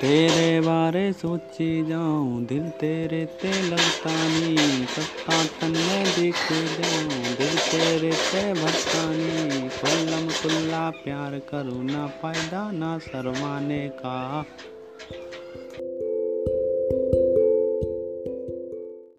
तेरे बारे सोची जाऊँ, दिल तेरे ते लगता नहीं, सत्ता तन में दिख जाऊँ, दिल तेरे ते भटकानी खुल्लम खुल्ला प्यार करूँ, ना फ़ायदा, ना शर्माने का।